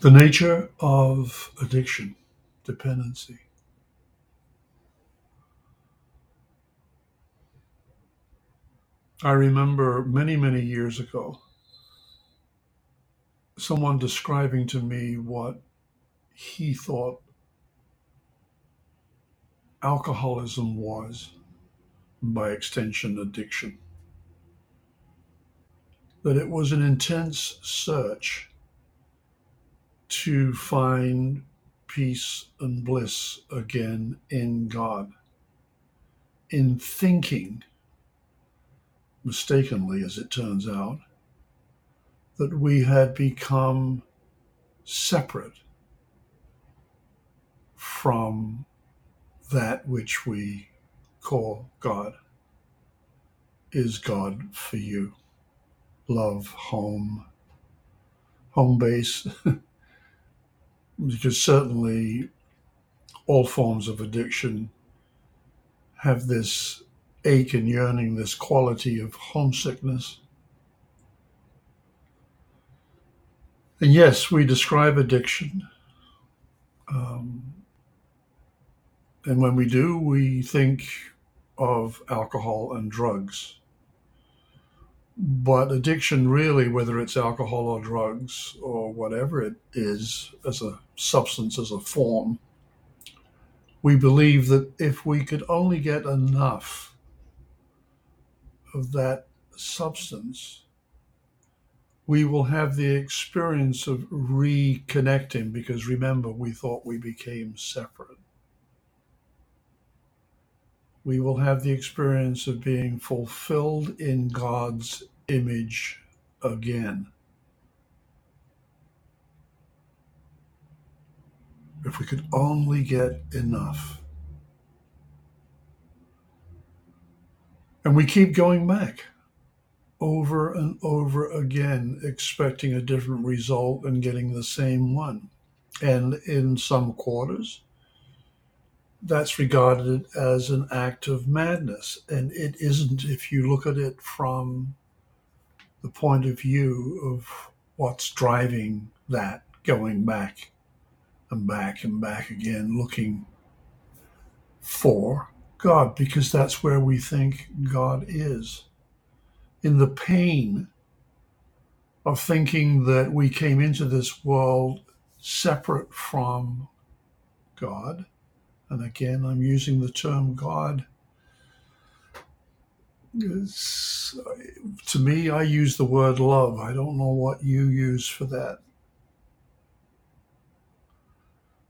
The nature of addiction, dependency. I remember many, many years ago someone describing to me what he thought alcoholism was, by extension, addiction. That it was an intense search to find peace and bliss again in God, in thinking, mistakenly as it turns out, that we had become separate from that which we call God. Is God for you? Love, home, home base. because certainly all forms of addiction have this ache and yearning, this quality of homesickness. And yes, we describe addiction. Um, and when we do, we think of alcohol and drugs. But addiction, really, whether it's alcohol or drugs or whatever it is, as a substance, as a form, we believe that if we could only get enough of that substance, we will have the experience of reconnecting because remember, we thought we became separate. We will have the experience of being fulfilled in God's image again. If we could only get enough. And we keep going back over and over again, expecting a different result and getting the same one. And in some quarters, that's regarded as an act of madness. And it isn't if you look at it from the point of view of what's driving that going back and back and back again, looking for God, because that's where we think God is in the pain of thinking that we came into this world separate from God. And again, I'm using the term God. It's, to me, I use the word love. I don't know what you use for that.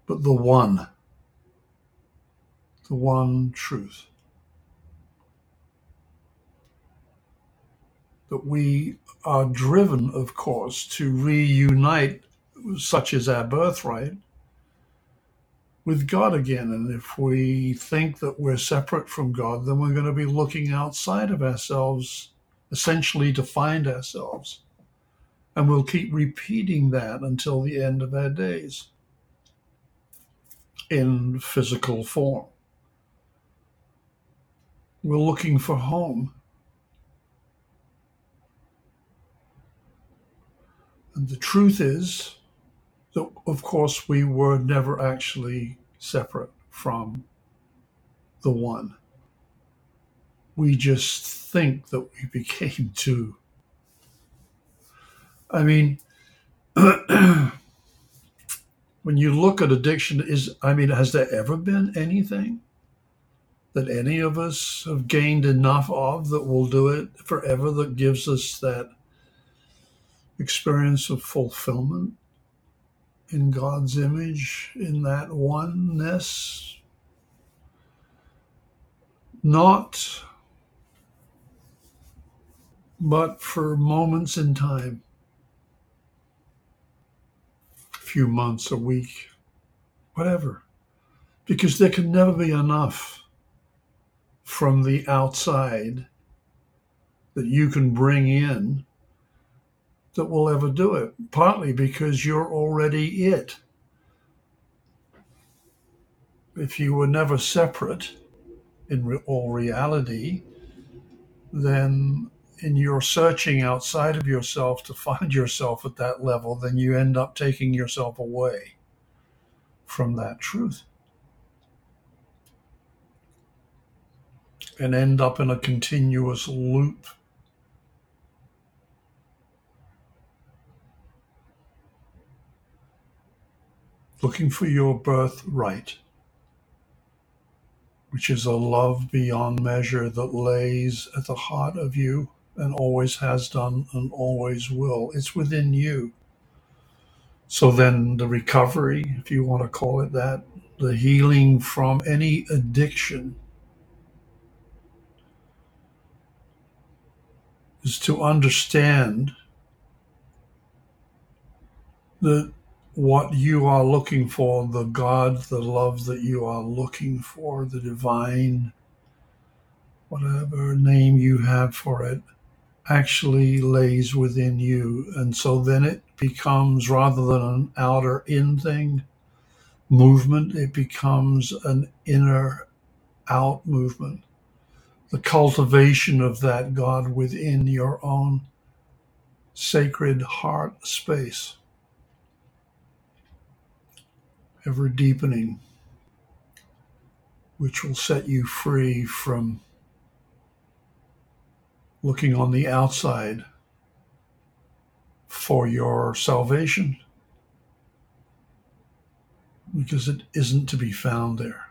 But the one, the one truth. that we are driven, of course, to reunite, such as our birthright, with God again. And if we think that we're separate from God, then we're going to be looking outside of ourselves, essentially to find ourselves. And we'll keep repeating that until the end of our days in physical form. We're looking for home And the truth is of course, we were never actually separate from the one. We just think that we became two. I mean, when you look at addiction, is I mean, has there ever been anything that any of us have gained enough of that will do it forever that gives us that experience of fulfillment in God's image, in that oneness, not but for moments in time, a few months, a week, whatever, because there can never be enough from the outside that you can bring in that will ever do it, partly because you're already it. If you were never separate in all reality, then in your searching outside of yourself to find yourself at that level, then you end up taking yourself away from that truth and end up in a continuous loop. Looking for your birthright which is a love beyond measure that lays at the heart of you and always has done and always will. It's within you. So then, the recovery, if you want to call it that, the healing from any addiction is to understand that what you are looking for, the God, the love that you are looking for, the divine, whatever name you have for it, actually lays within you. And so then it becomes, rather than an outer in thing, movement, it becomes an inner out movement. The cultivation of that God within your own sacred heart space ever deepening, which will set you free from looking on the outside for your salvation because it isn't to be found there.